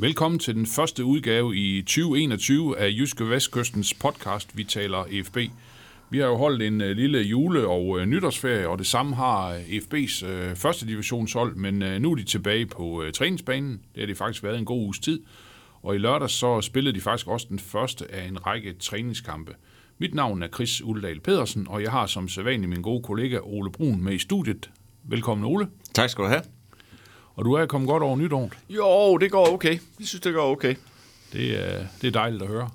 Velkommen til den første udgave i 2021 af Jyske Vestkystens podcast, vi taler EFB. Vi har jo holdt en øh, lille jule- og øh, nytårsferie, og det samme har øh, EFB's første divisionshold, men nu er de tilbage på træningsbanen. Det har de faktisk været en god uges tid. Og i lørdag så spillede de faktisk også den første af en række træningskampe. Mit navn er Chris Uldal Pedersen, og jeg har som sædvanlig min gode kollega Ole Brun med i studiet. Velkommen Ole. Tak skal du have. Og du er kommet godt over nytåret. Jo, det går okay. Jeg synes, det går okay. Det er, det er dejligt at høre.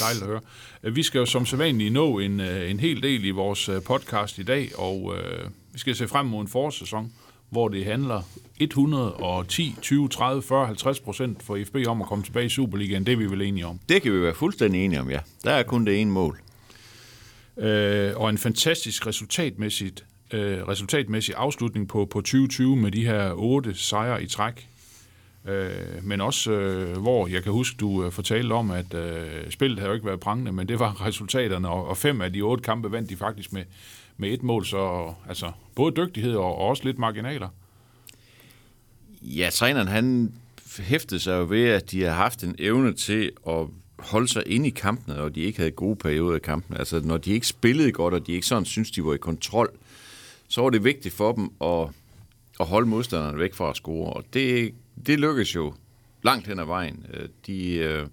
Dejligt at høre. Øh, Vi skal jo som sædvanligt nå en, øh, en hel del i vores øh, podcast i dag, og øh, vi skal se frem mod en forårssæson, hvor det handler 110, 20, 30, 40, 50 procent for FB om at komme tilbage i Superligaen. Det er vi vel enige om. Det kan vi være fuldstændig enige om, ja. Der er kun det ene mål. Øh, og en fantastisk resultatmæssigt, øh, resultatmæssig afslutning på, på 2020 med de her otte sejre i træk. Øh, men også, øh, hvor jeg kan huske, du øh, fortalte om, at øh, spillet havde jo ikke været prangende, men det var resultaterne, og, og fem af de otte kampe vandt de faktisk med, med et mål, så altså, både dygtighed og, og også lidt marginaler. Ja, træneren han hæftede sig jo ved, at de har haft en evne til at holde sig inde i kampene, og de ikke havde gode perioder i kampen. Altså, når de ikke spillede godt, og de ikke sådan synes, de var i kontrol, så var det vigtigt for dem at, at holde modstanderne væk fra at score. Og det, det lykkedes jo langt hen ad vejen. Øh, de, øh,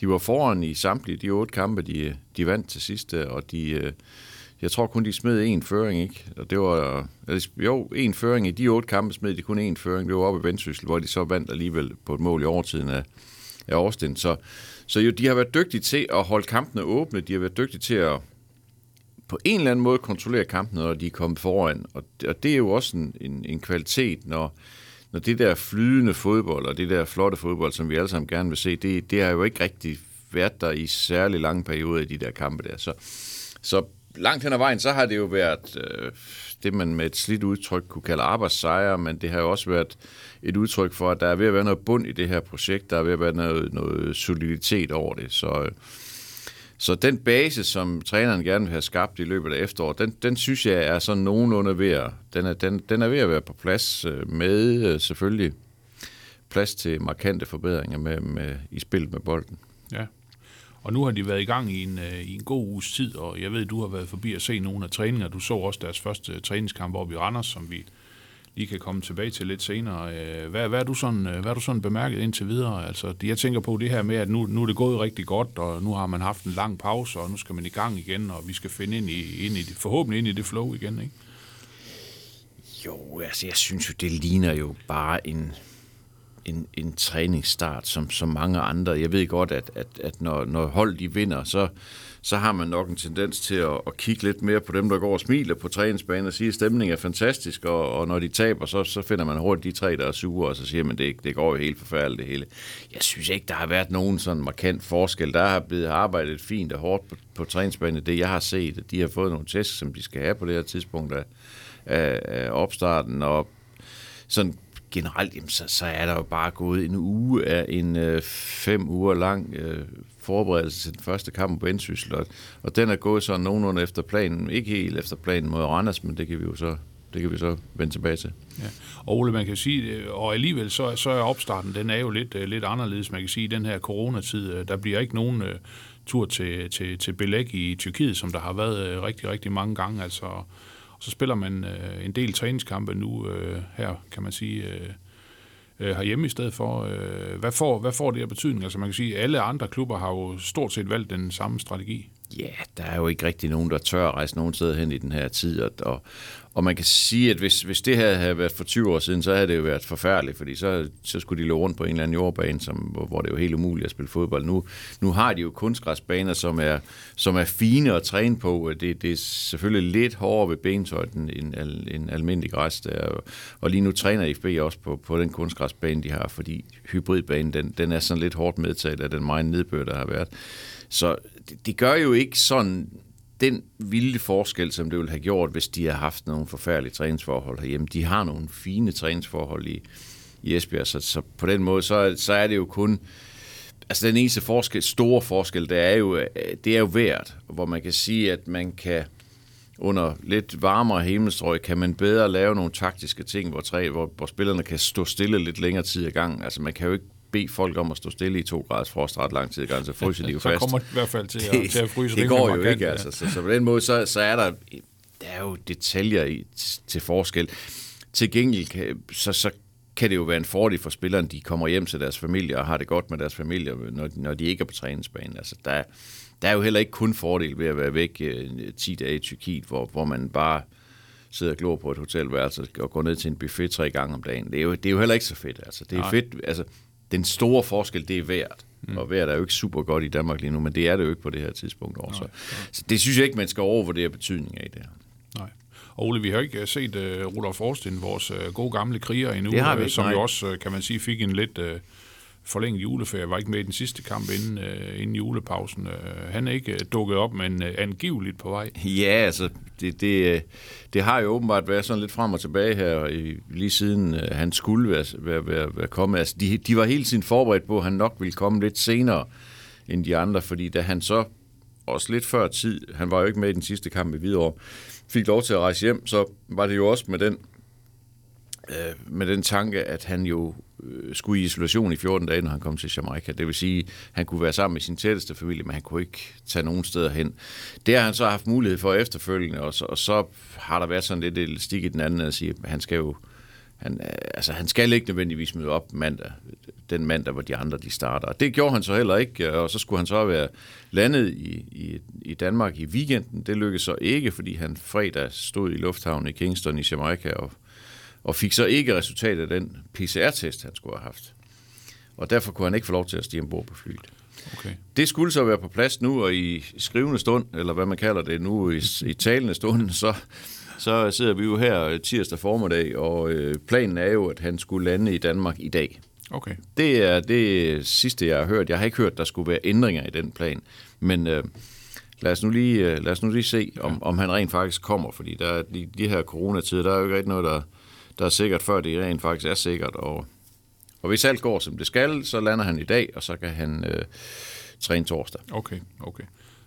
de var foran i samtlige de otte kampe, de, de vandt til sidst, øh, og de, jeg tror kun, de smed en føring, ikke? Og det var, jo, en føring i de otte kampe smed de kun en føring. Det var oppe i Vendsyssel, hvor de så vandt alligevel på et mål i overtiden af, af Austin. Så, så jo, de har været dygtige til at holde kampene åbne. De har været dygtige til at på en eller anden måde kontrollere kampen, når de er kommet foran. Og, og det er jo også en, en, en kvalitet, når, når det der flydende fodbold, og det der flotte fodbold, som vi alle sammen gerne vil se, det, det har jo ikke rigtig været der i særlig lange perioder i de der kampe der. Så, så langt hen ad vejen, så har det jo været øh, det, man med et slidt udtryk kunne kalde arbejdssejre, men det har jo også været et udtryk for, at der er ved at være noget bund i det her projekt, der er ved at være noget, noget soliditet over det. Så, øh, så den base, som træneren gerne vil have skabt i løbet af efteråret, den, den synes jeg er sådan nogenlunde ved at, den er, den, den er ved at være på plads øh, med øh, selvfølgelig plads til markante forbedringer med, med, i spil med bolden. Ja. Og nu har de været i gang i en, øh, i en god uges tid, og jeg ved, du har været forbi og se nogle af træninger. Du så også deres første træningskamp oppe i Randers, som vi lige kan komme tilbage til lidt senere. Øh, hvad, hvad, er, du sådan, øh, hvad er du sådan bemærket indtil videre? Altså, jeg tænker på det her med, at nu, nu er det gået rigtig godt, og nu har man haft en lang pause, og nu skal man i gang igen, og vi skal finde ind i, ind i det, forhåbentlig ind i det flow igen, ikke? Jo, altså jeg synes jo, det ligner jo bare en, en, en træningsstart, som, som mange andre. Jeg ved godt, at, at, at når, når hold de vinder, så, så har man nok en tendens til at, at kigge lidt mere på dem, der går og smiler på træningsbanen og siger, at stemningen er fantastisk, og, og når de taber, så, så finder man hurtigt de tre, der er sure, og så siger man, det, det går jo helt forfærdeligt det hele. Jeg synes ikke, der har været nogen sådan markant forskel. Der har blevet arbejdet fint og hårdt på, på træningsbanen. Det jeg har set, at de har fået nogle tests, som de skal have på det her tidspunkt af, af, af opstarten, og sådan generelt, jamen, så, så er der jo bare gået en uge af en øh, fem uger lang øh, forberedelse til den første kamp på Vendsyssel, og, og den er gået sådan nogenlunde efter planen, ikke helt efter planen mod Randers, men det kan vi jo så, det kan vi så vende tilbage til. Ja. Og Ole, man kan sige, øh, og alligevel så, så er opstarten, den er jo lidt, øh, lidt anderledes. Man kan sige, i den her coronatid, øh, der bliver ikke nogen uh, tur til, til, til belæg i Tyrkiet, som der har været uh, rigtig, rigtig mange gange. Altså, så spiller man øh, en del træningskampe nu øh, her, kan man sige, øh, uh, herhjemme i stedet for. Øh, hvad, får, hvad får det her betydning? Altså man kan sige, at alle andre klubber har jo stort set valgt den samme strategi. Ja, der er jo ikke rigtig nogen, der tør at rejse nogen steder hen i den her tid, og, og, og man kan sige, at hvis, hvis det her havde været for 20 år siden, så havde det jo været forfærdeligt, fordi så, så skulle de løbe rundt på en eller anden jordbane, som, hvor, hvor det er jo helt umuligt at spille fodbold. Nu, nu har de jo kunstgræsbaner, som er, som er fine at træne på. Det, det er selvfølgelig lidt hårdere ved bentøjet end en, en, en almindelig græs. Der. Og lige nu træner FB også på, på den kunstgræsbane, de har, fordi hybridbanen, den, den er sådan lidt hårdt medtaget af den meget nedbør, der har været. Så det, det gør jo ikke sådan den vilde forskel, som det ville have gjort, hvis de havde haft nogle forfærdelige træningsforhold herhjemme. De har nogle fine træningsforhold i, i Esbjerg, så, så på den måde, så, så er det jo kun... Altså den eneste forskel, store forskel, det er jo, det er jo værd, hvor man kan sige, at man kan under lidt varmere himmelstrøg, kan man bedre lave nogle taktiske ting, hvor, træ, hvor, hvor spillerne kan stå stille lidt længere tid i gang. Altså man kan jo ikke bede folk om at stå stille i to graders frost ret lang tid i gang, så fryser de jo så fast. kommer det i hvert fald til, det, at, til at fryse det går jo markant, ikke, altså. Så, så på den måde, så, så er der, der er jo detaljer i, til forskel. Til gengæld, så, så kan det jo være en fordel for spillerne, de kommer hjem til deres familie og har det godt med deres familie, når, når de ikke er på træningsbanen. Altså, der, der er jo heller ikke kun fordel ved at være væk øh, 10 dage i Tyrkiet, hvor, hvor man bare sidder og glor på et hotelværelse og går ned til en buffet tre gange om dagen. Det er jo, det er jo heller ikke så fedt. Altså, det er Nej. fedt, altså, den store forskel, det er værd. Mm. Og vejret er jo ikke super godt i Danmark lige nu, men det er det jo ikke på det her tidspunkt også. Nej, Så det synes jeg ikke, man skal overvurdere betydningen af det her. Nej. Og Ole, vi har ikke øh, set uh, Rudolf Forstin, vores uh, gode gamle kriger endnu, Det har vi ikke, som nej. jo også, uh, kan man sige, fik en lidt uh, forlænget juleferie. Var ikke med i den sidste kamp inden, øh, inden julepausen. Øh, han er ikke øh, dukket op, men øh, angiveligt på vej. Ja, altså, det, det, øh, det har jo åbenbart været sådan lidt frem og tilbage her, i- lige siden øh, han skulle være, være, være, være kommet. Altså, de, de var hele tiden forberedt på, at han nok ville komme lidt senere end de andre, fordi da han så også lidt før tid, han var jo ikke med i den sidste kamp i Hvidovre, fik lov til at rejse hjem, så var det jo også med den, øh, med den tanke, at han jo Øh, skulle i isolation i 14 dage, når han kom til Jamaica. Det vil sige, at han kunne være sammen med sin tætteste familie, men han kunne ikke tage nogen steder hen. Det har han så haft mulighed for efterfølgende, og så, og så har der været sådan lidt elastik i den anden, at sige, at han skal jo han, øh, altså, han skal ikke nødvendigvis møde op mandag, den mandag, hvor de andre de starter. Og det gjorde han så heller ikke, øh, og så skulle han så være landet i, i, i Danmark i weekenden. Det lykkedes så ikke, fordi han fredag stod i lufthavnen i Kingston i Jamaica og, og fik så ikke resultatet af den PCR-test, han skulle have haft. Og derfor kunne han ikke få lov til at stige ombord på flyet. Okay. Det skulle så være på plads nu, og i skrivende stund, eller hvad man kalder det nu, i, i talende stund, så, så sidder vi jo her tirsdag formiddag, og øh, planen er jo, at han skulle lande i Danmark i dag. Okay. Det er det sidste, jeg har hørt. Jeg har ikke hørt, der skulle være ændringer i den plan, men øh, lad, os nu lige, øh, lad os nu lige se, om, om han rent faktisk kommer, fordi der er de, de her coronatider, der er jo ikke rigtig noget, der, der er sikkert, før det rent faktisk er sikkert, og, og hvis alt går, som det skal, så lander han i dag, og så kan han øh, træne torsdag. Okay, okay.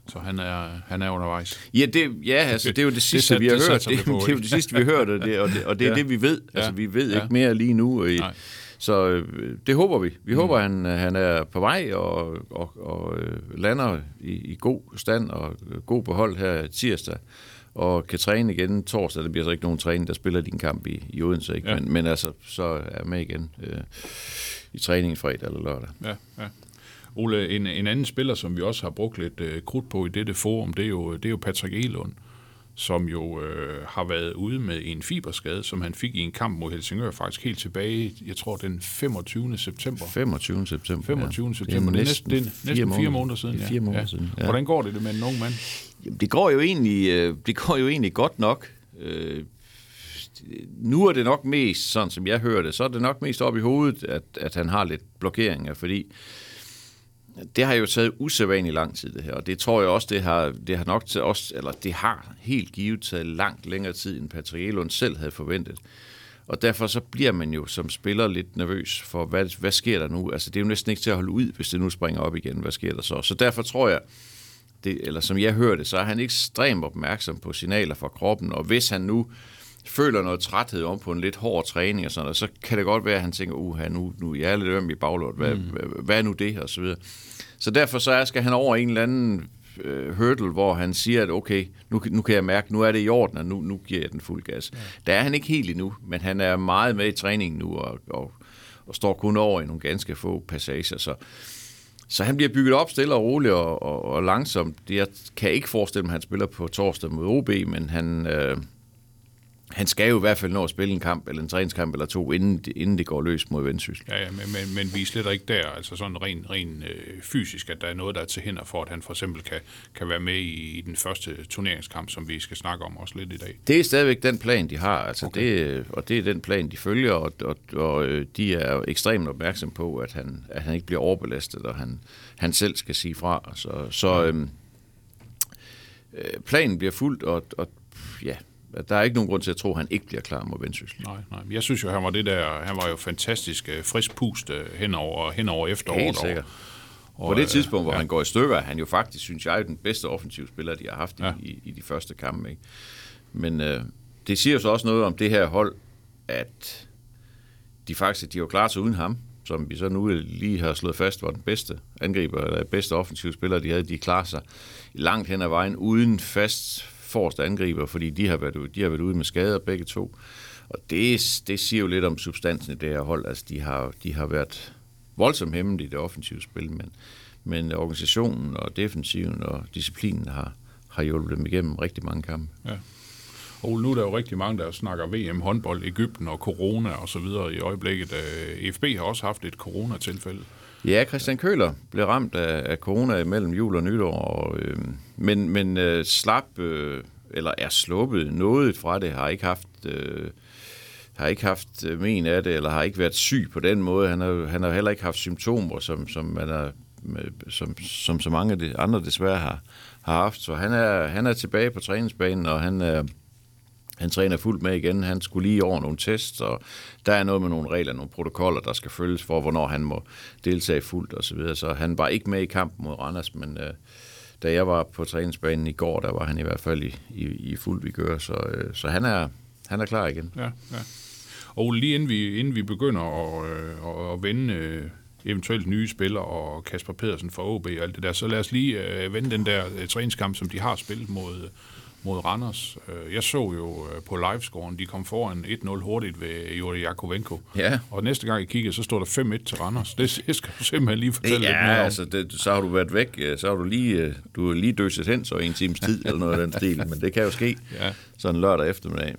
Så han er, han er undervejs. Ja, det, ja altså, det er jo det Det sidste, sat- vi har det hørt. Det, på, det er jo det sidste, vi har hørt, og det, og det, og det er Ja. det, vi ved. Altså, vi ved Ja. ikke mere lige nu. I, Nej. så øh, det håber vi. Vi mm. håber, han, han er på vej og, og, og øh, lander i, i god stand og øh, god behold her tirsdag og kan træne igen torsdag. Det bliver så ikke nogen træning, der spiller din kamp i, i Odense, ikke? Ja. Men, men altså, så er med igen øh, i træningen fredag eller lørdag. Ja, ja. Ole, en, en anden spiller, som vi også har brugt lidt øh, krudt på i dette forum, det er jo, det er jo Patrick Elund, som jo øh, har været ude med en fiberskade, som han fik i en kamp mod Helsingør faktisk helt tilbage, jeg tror den 25. september. 25. september. 25. ja. september. Det er næsten, det er næsten fire måneder siden. Det er fire måneder ja. siden. Ja. Hvordan går det med en ung mand? Jamen, det går jo egentlig, øh, det går jo egentlig godt nok. Øh, nu er det nok mest, sådan som jeg hører det, så er det nok mest op i hovedet, at, at han har lidt blokeringer, fordi det har jo taget usædvanligt lang tid, det her, og det tror jeg også, det har, det har nok til os, eller det har helt givet taget langt længere tid, end Patrick Elund selv havde forventet. Og derfor så bliver man jo som spiller lidt nervøs for, hvad, hvad sker der nu? Altså, det er jo næsten ikke til at holde ud, hvis det nu springer op igen. Hvad sker der så? Så derfor tror jeg, det, eller som jeg hørte, så er han ekstremt opmærksom på signaler fra kroppen, og hvis han nu føler noget træthed om på en lidt hård træning og sådan noget, så kan det godt være, at han tænker, uha, nu, nu jeg er lidt øm i baglåret, hvad, mm. hvad, hvad er nu det, og så videre. Så derfor så skal han over en eller anden øh, hurdle, hvor han siger, at okay, nu, nu kan jeg mærke, nu er det i orden, og nu, nu giver jeg den fuld gas. Ja. Der er han ikke helt endnu, men han er meget med i træningen nu, og, og, og står kun over i nogle ganske få passager, så så han bliver bygget op stille og roligt og, og, og langsomt. Jeg kan ikke forestille mig, at han spiller på torsdag mod OB, men han, øh, han skal jo i hvert fald nå at spille en kamp, eller en træningskamp eller to, inden, det- inden det går løs mod Vendsyssel. Ja, ja men, men, men vi er slet ikke der, altså sådan rent ren, øh, fysisk, at der er noget, der er til hinder for, at han for eksempel kan, kan være med i, i den første turneringskamp, som vi skal snakke om også lidt i dag. Det er stadigvæk den plan, de har, altså okay. det, og det er den plan, de følger, og, og, og øh, de er ekstremt opmærksom på, at han, at han ikke bliver overbelastet, og han, han selv skal sige fra. Så, så øhm, øh, planen bliver fuldt, og, og ja, der er ikke nogen grund til at tro, at han ikke bliver klar mod Vendsyssel. Nej, nej. Jeg synes jo, han var det der, han var jo fantastisk øh, frisk pust øh, hen over, hen over efteråret. Helt sikkert. Og, På det øh, tidspunkt, hvor ja. han går i stykker, er han jo faktisk, synes jeg, den bedste offensive spiller, de har haft Ja. i, i de første kampe. Ikke? Men øh, det siger jo så også noget om det her hold, at de faktisk de var klar til uden ham, som vi så nu lige har slået fast, var den bedste angriber, eller bedste offensive spiller, de havde, de klarer sig langt hen ad vejen uden fast forreste angriber, fordi de har været, ude- de har været ude med skader begge to. Og det, det siger jo lidt om substansen i det her hold. Altså, de har, de har været voldsomt hemmelige i det offensive spil, men, men organisationen og defensiven og disciplinen har, har hjulpet dem igennem rigtig mange kampe. Ja. Og nu er der jo rigtig mange, der snakker VM, håndbold, Ægypten og corona og så videre i øjeblikket. Øh, FB har også haft et coronatilfælde. Ja, Christian Køler blev ramt af, af corona mellem jul og nytår, og, øh, men, men øh, slap, øh, eller er sluppet noget fra det, har ikke haft... Øh, har ikke haft øh, men af det, eller har ikke været syg på den måde. Han har, han har heller ikke haft symptomer, som, som, man er, som, som så mange af de andre desværre har, har haft. Så han er, han er tilbage på træningsbanen, og han er, han træner fuldt med igen. Han skulle lige over nogle tests, og der er noget med nogle regler, nogle protokoller, der skal følges for, hvornår han må deltage fuldt og så videre. Så han var ikke med i kampen mod Randers, men øh, da jeg var på træningsbanen i går, der var han i hvert fald i, i, i fuld vigør, så, øh, så han, er, han er klar igen. Ja, ja. Og lige inden vi, inden vi begynder at, øh, at, vende øh, eventuelt nye spillere og Kasper Pedersen fra OB og alt det der, så lad os lige øh, vende den der øh, træningskamp, som de har spillet mod, mod Randers. Øh, jeg så jo øh, på livescoren, de kom foran 1-0 hurtigt ved Juri Jakovenko. Ja. Og næste gang jeg kiggede, så stod der 5-1 til Randers. Det, det skal du simpelthen lige fortælle lidt Ja, mere om. altså, det, så har du været væk, øh, så har du lige, du er lige døset hen, så en times tid, eller noget af den stil, men det kan jo ske, Ja. sådan lørdag eftermiddag.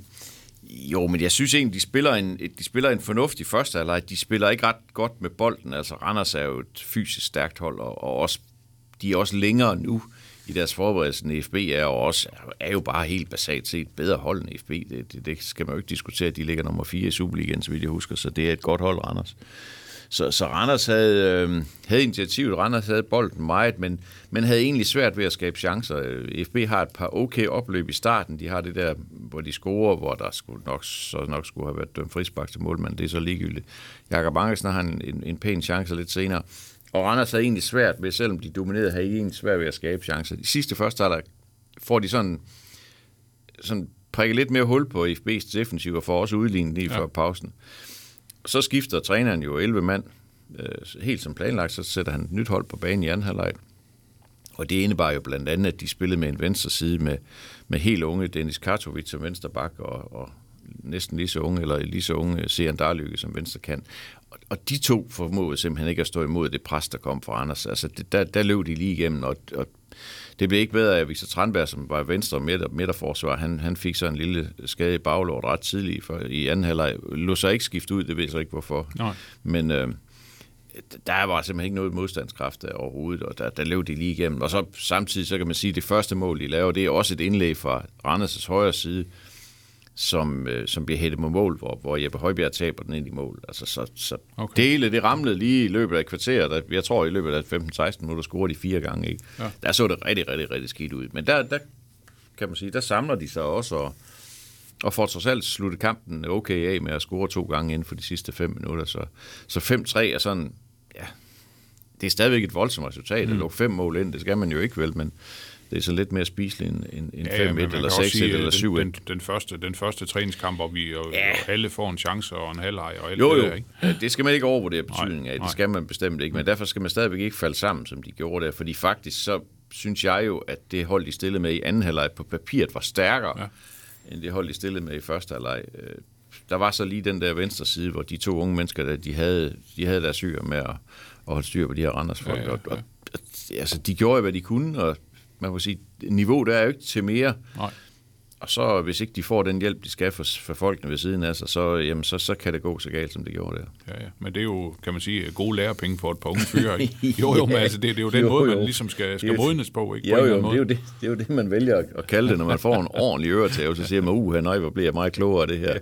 Jo, men jeg synes egentlig, de spiller en, de spiller en fornuftig første halvleg. De spiller ikke ret godt med bolden. Altså, Randers er jo et fysisk stærkt hold, og, og også, de er også længere nu i deres forberedelse end FB er, og også er jo bare helt basalt set bedre hold end FB. Det, det, det skal man jo ikke diskutere. De ligger nummer 4 i Superligaen, så vidt jeg husker, så det er et godt hold, Randers. Så, så Randers havde, øh, havde initiativet, Randers havde bolden meget, men, men havde egentlig svært ved at skabe chancer. Øh, FB har et par okay opløb i starten. De har det der, hvor de scorer, hvor der skulle nok, så nok skulle have været dømt frispark til målmanden. det er så ligegyldigt. Jakob Angersen har en, en, en pæn chance lidt senere. Og Randers havde egentlig svært ved, selvom de dominerede, havde de egentlig svært ved at skabe chancer. De sidste første halvleg får de sådan, sådan prikket lidt mere hul på FB's defensiv og får også udlignet lige før pausen. Så skifter træneren jo 11 mand, øh, helt som planlagt, så sætter han et nyt hold på banen i anden halvleg. Og det indebar jo blandt andet, at de spillede med en venstre side med, med helt unge Dennis Kartovic som venstre bak, og, og næsten lige så unge, eller lige så unge Sean Darlykke som venstre kant. Og, de to formåede simpelthen ikke at stå imod det pres, der kom fra Anders. Altså, det, der, der løb de lige igennem, og, og det blev ikke bedre af Victor Tranberg, som var venstre og midter, midterforsvar. Han, han fik så en lille skade i baglåret ret tidligt for, i anden halvleg. Lå sig ikke skifte ud, det ved jeg så ikke hvorfor. Nej. Men øh, der var simpelthen ikke noget modstandskraft der overhovedet, og der, der løb de lige igennem. Og så samtidig, så kan man sige, at det første mål, de laver, det er også et indlæg fra Randers' højre side, som, øh, som bliver hættet mod mål, hvor, hvor Jeppe Højbjerg taber den ind i mål. Altså, så, så Okay. okay. det ramlede lige i løbet af et kvarter. Der, jeg tror, i løbet af 15-16 minutter scorede de fire gange. Ikke? Ja. Der så det rigtig, rigtig, rigtig skidt ud. Men der, der kan man sige, der samler de sig også, og, og får trods alt sluttet kampen okay af med at score to gange inden for de sidste fem minutter. Så, så 5-3 er sådan, ja, det er stadigvæk et voldsomt resultat. Mm. At lukke fem mål ind, det skal man jo ikke vel, men det er så lidt mere spiseligt end, end, end 5-1 men man eller kan også 6-1 sige, eller øh, 7-1. Den, den, den, første, den første træningskamp, hvor vi og, Ja. og alle får en chance og en halvleg og alt Jo, det jo. der, ikke? Ja, Det skal man ikke overvurdere betydningen af. nej. Det skal man bestemt ikke. Men derfor skal man stadigvæk ikke falde sammen, som de gjorde der. Fordi faktisk så synes jeg jo, at det hold, de stillede med i anden halvleg på papiret, var stærkere, Ja. ja. end det hold, de stillede med i første halvleg. Øh, Der var så lige den der venstre side, hvor de to unge mennesker, der, de havde, de havde deres syre med at, holde styr på de her Randers folk. Ja, ja, Og, og, altså, de gjorde jo, hvad de kunne, og man må sige, niveau der er jo ikke til mere. Nej. Og så, hvis ikke de får den hjælp, de skal for, for folkene ved siden af sig, så, jamen, så, så kan det gå så galt, som det gjorde der. Ja, ja. Men det er jo, kan man sige, gode lærepenge for et par unge fyre. ikke? Jo, jo, men altså, det, det er jo den Jo, måde, jo. man ligesom skal, skal jo- modnes på, ikke? På jo, jo, det er jo det, det er jo det, man vælger at- kalde det, når man får en ordentlig øretæve, så siger man, uh, nej, hvor bliver jeg meget klogere af det her.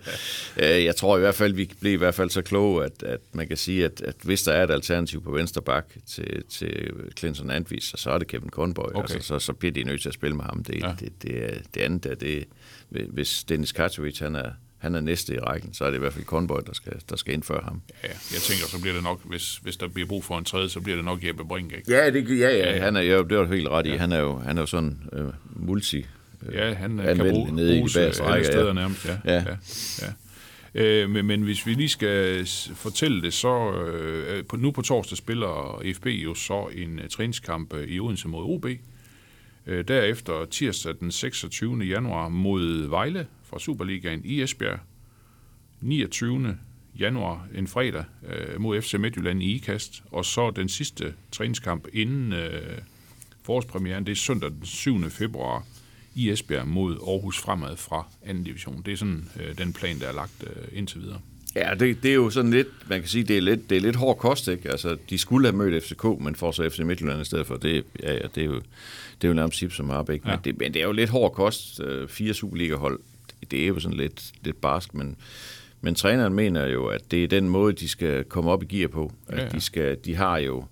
Øh, Jeg tror i hvert fald, vi bliver i hvert fald så kloge, at, at man kan sige, at, at hvis der er et alternativ på venstre bak til, til Clinton Antvis, så er det Kevin Conboy. Okay. Altså, så, så bliver de nødt til at spille med ham. Det, Ja. det, det, det andet er det, hvis Dennis Katovic, han er, han er næste i rækken, så er det i hvert fald Conboy, der skal, der skal indføre ham. Ja, jeg tænker, så bliver det nok, hvis, hvis der bliver brug for en tredje, så bliver det nok Jeppe Brink, ikke? Ja, det, ja, ja, Ja, ja. ja. Han er, jo, det var du helt ret i. Han er jo, han er jo sådan øh, multi Ja, han øh, kan bruge, nede i de bruges øh, bagerste alle rækker, ja. steder nærmest. Ja, ja. Ja. ja. Øh, men, men hvis vi lige skal fortælle det, så øh, på, nu på torsdag spiller FB jo så en uh, træningskamp øh, i Odense mod OB. Øh, derefter tirsdag den 26. januar mod Vejle fra Superligaen i Esbjerg. 29. januar, en fredag, øh, mod FC Midtjylland i IKAST. Og så den sidste træningskamp inden øh, forårspremieren, det er søndag den 7. februar i Esbjerg mod Aarhus Fremad fra 2. division. Det er sådan øh, den plan, der er lagt øh, indtil videre. Ja, det, det er jo sådan lidt, man kan sige, det er lidt, det er lidt hård kost, ikke? Altså, de skulle have mødt FCK, men får så FC Midtjylland i stedet for. Det, ja, ja, det er jo, det er jo nærmest sip som op, ikke? Men, Ja. det, men det er jo lidt hård kost. Øh, Fire Superliga-hold, det, det er jo sådan lidt, lidt barsk, men, men træneren mener jo, at det er den måde, de skal komme op i gear på. At ja. ja. De, skal, de har jo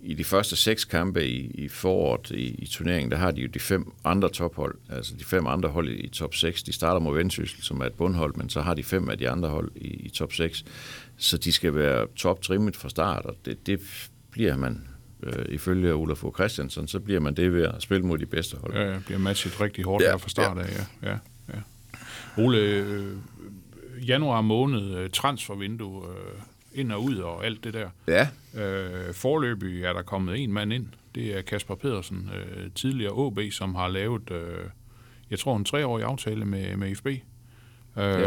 i de første seks kampe i, i foråret i, i turneringen, der har de jo de fem andre tophold, altså de fem andre hold i, i top 6. De starter mod Vendsyssel, som er et bundhold, men så har de fem af de andre hold i, i top 6. Så de skal være toptrimmet fra start, og det, det bliver man, øh, ifølge Olaf Fogh Christiansen, så bliver man det ved at spille mod de bedste hold. Ja, ja, bliver matchet rigtig hårdt ja, Ja, her fra start af. Ja, ja, ja. Ole, øh, januar måned, øh, transfervindue, øh, ind og ud og alt det der. Ja, Øh, forløbig er der kommet en mand ind. Det er Kasper Pedersen, øh, tidligere OB, som har lavet, øh, jeg tror, en treårig aftale med, med FB. Øh, Ja.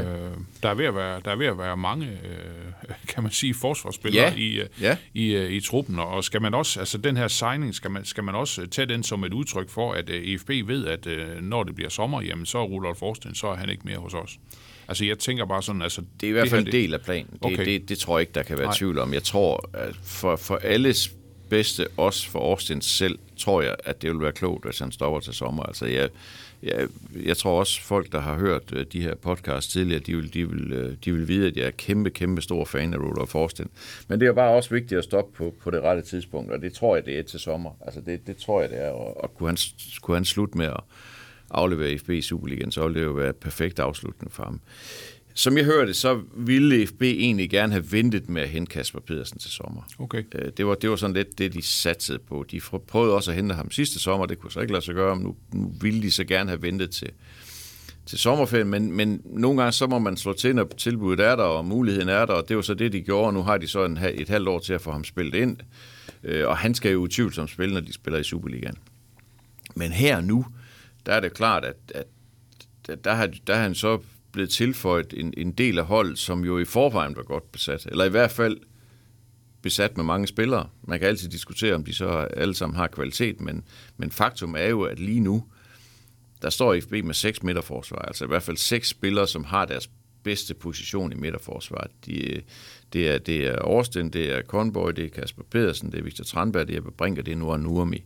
der, er ved at være, der er ved at være mange, øh, kan man sige, forsvarsspillere Ja. i, øh, Ja. i, øh, i truppen. Og skal man også, altså den her signing, skal man, skal man også tage den som et udtryk for, at øh, FB ved, at øh, når det bliver sommer, jamen så er Rudolf Forsten, så er han ikke mere hos os. Altså jeg tænker bare sådan, altså... det er i hvert fald en del af planen. Det, Okay. det, det tror jeg ikke, der kan være Nej. tvivl om. Jeg tror, at for, for alles bedste, også for Austin selv, tror jeg, at det vil være klogt, hvis han stopper til sommer. Altså, jeg, jeg, jeg tror også, folk, der har hørt øh, de her podcasts tidligere, de vil, de, vil, øh, de vil vide, at jeg er kæmpe, kæmpe stor fan af Rudolf Forsten. Men det er bare også vigtigt at stoppe på, på det rette tidspunkt, og det tror jeg, det er til sommer. Altså, det, det tror jeg, det er. Og, og kunne, han, kunne han slutte med at aflevere FB i Superligaen, så ville det jo være perfekt afslutning for ham. Som jeg hørte, så ville FB egentlig gerne have ventet med at hente Kasper Pedersen til sommer. Okay. Øh, Det var, det var sådan lidt det, de satsede på. De prøvede også at hente ham sidste sommer, det kunne så ikke lade sig gøre, men nu, nu ville de så gerne have ventet til, til sommerferien, men, men nogle gange så må man slå til, når tilbuddet er der, og muligheden er der, og det var så det, de gjorde, og nu har de så en, et halvt år til at få ham spillet ind, Øh, og han skal jo utvivlsomt spille, når de spiller i Superligaen. Men her nu, der er det klart, at, at der, der, har, der har han så blevet tilføjet en, en del af holdet, som jo i forvejen var godt besat, eller i hvert fald besat med mange spillere. Man kan altid diskutere, om de så alle sammen har kvalitet, men, men faktum er jo, at lige nu, der står FB med seks midterforsvar, altså i hvert fald seks spillere, som har deres bedste position i midterforsvaret. De, det, er, det er Årsten, det er Conboy, det er Kasper Pedersen, det er Victor Tranberg, det er Jeppe det er Noah Nurmi.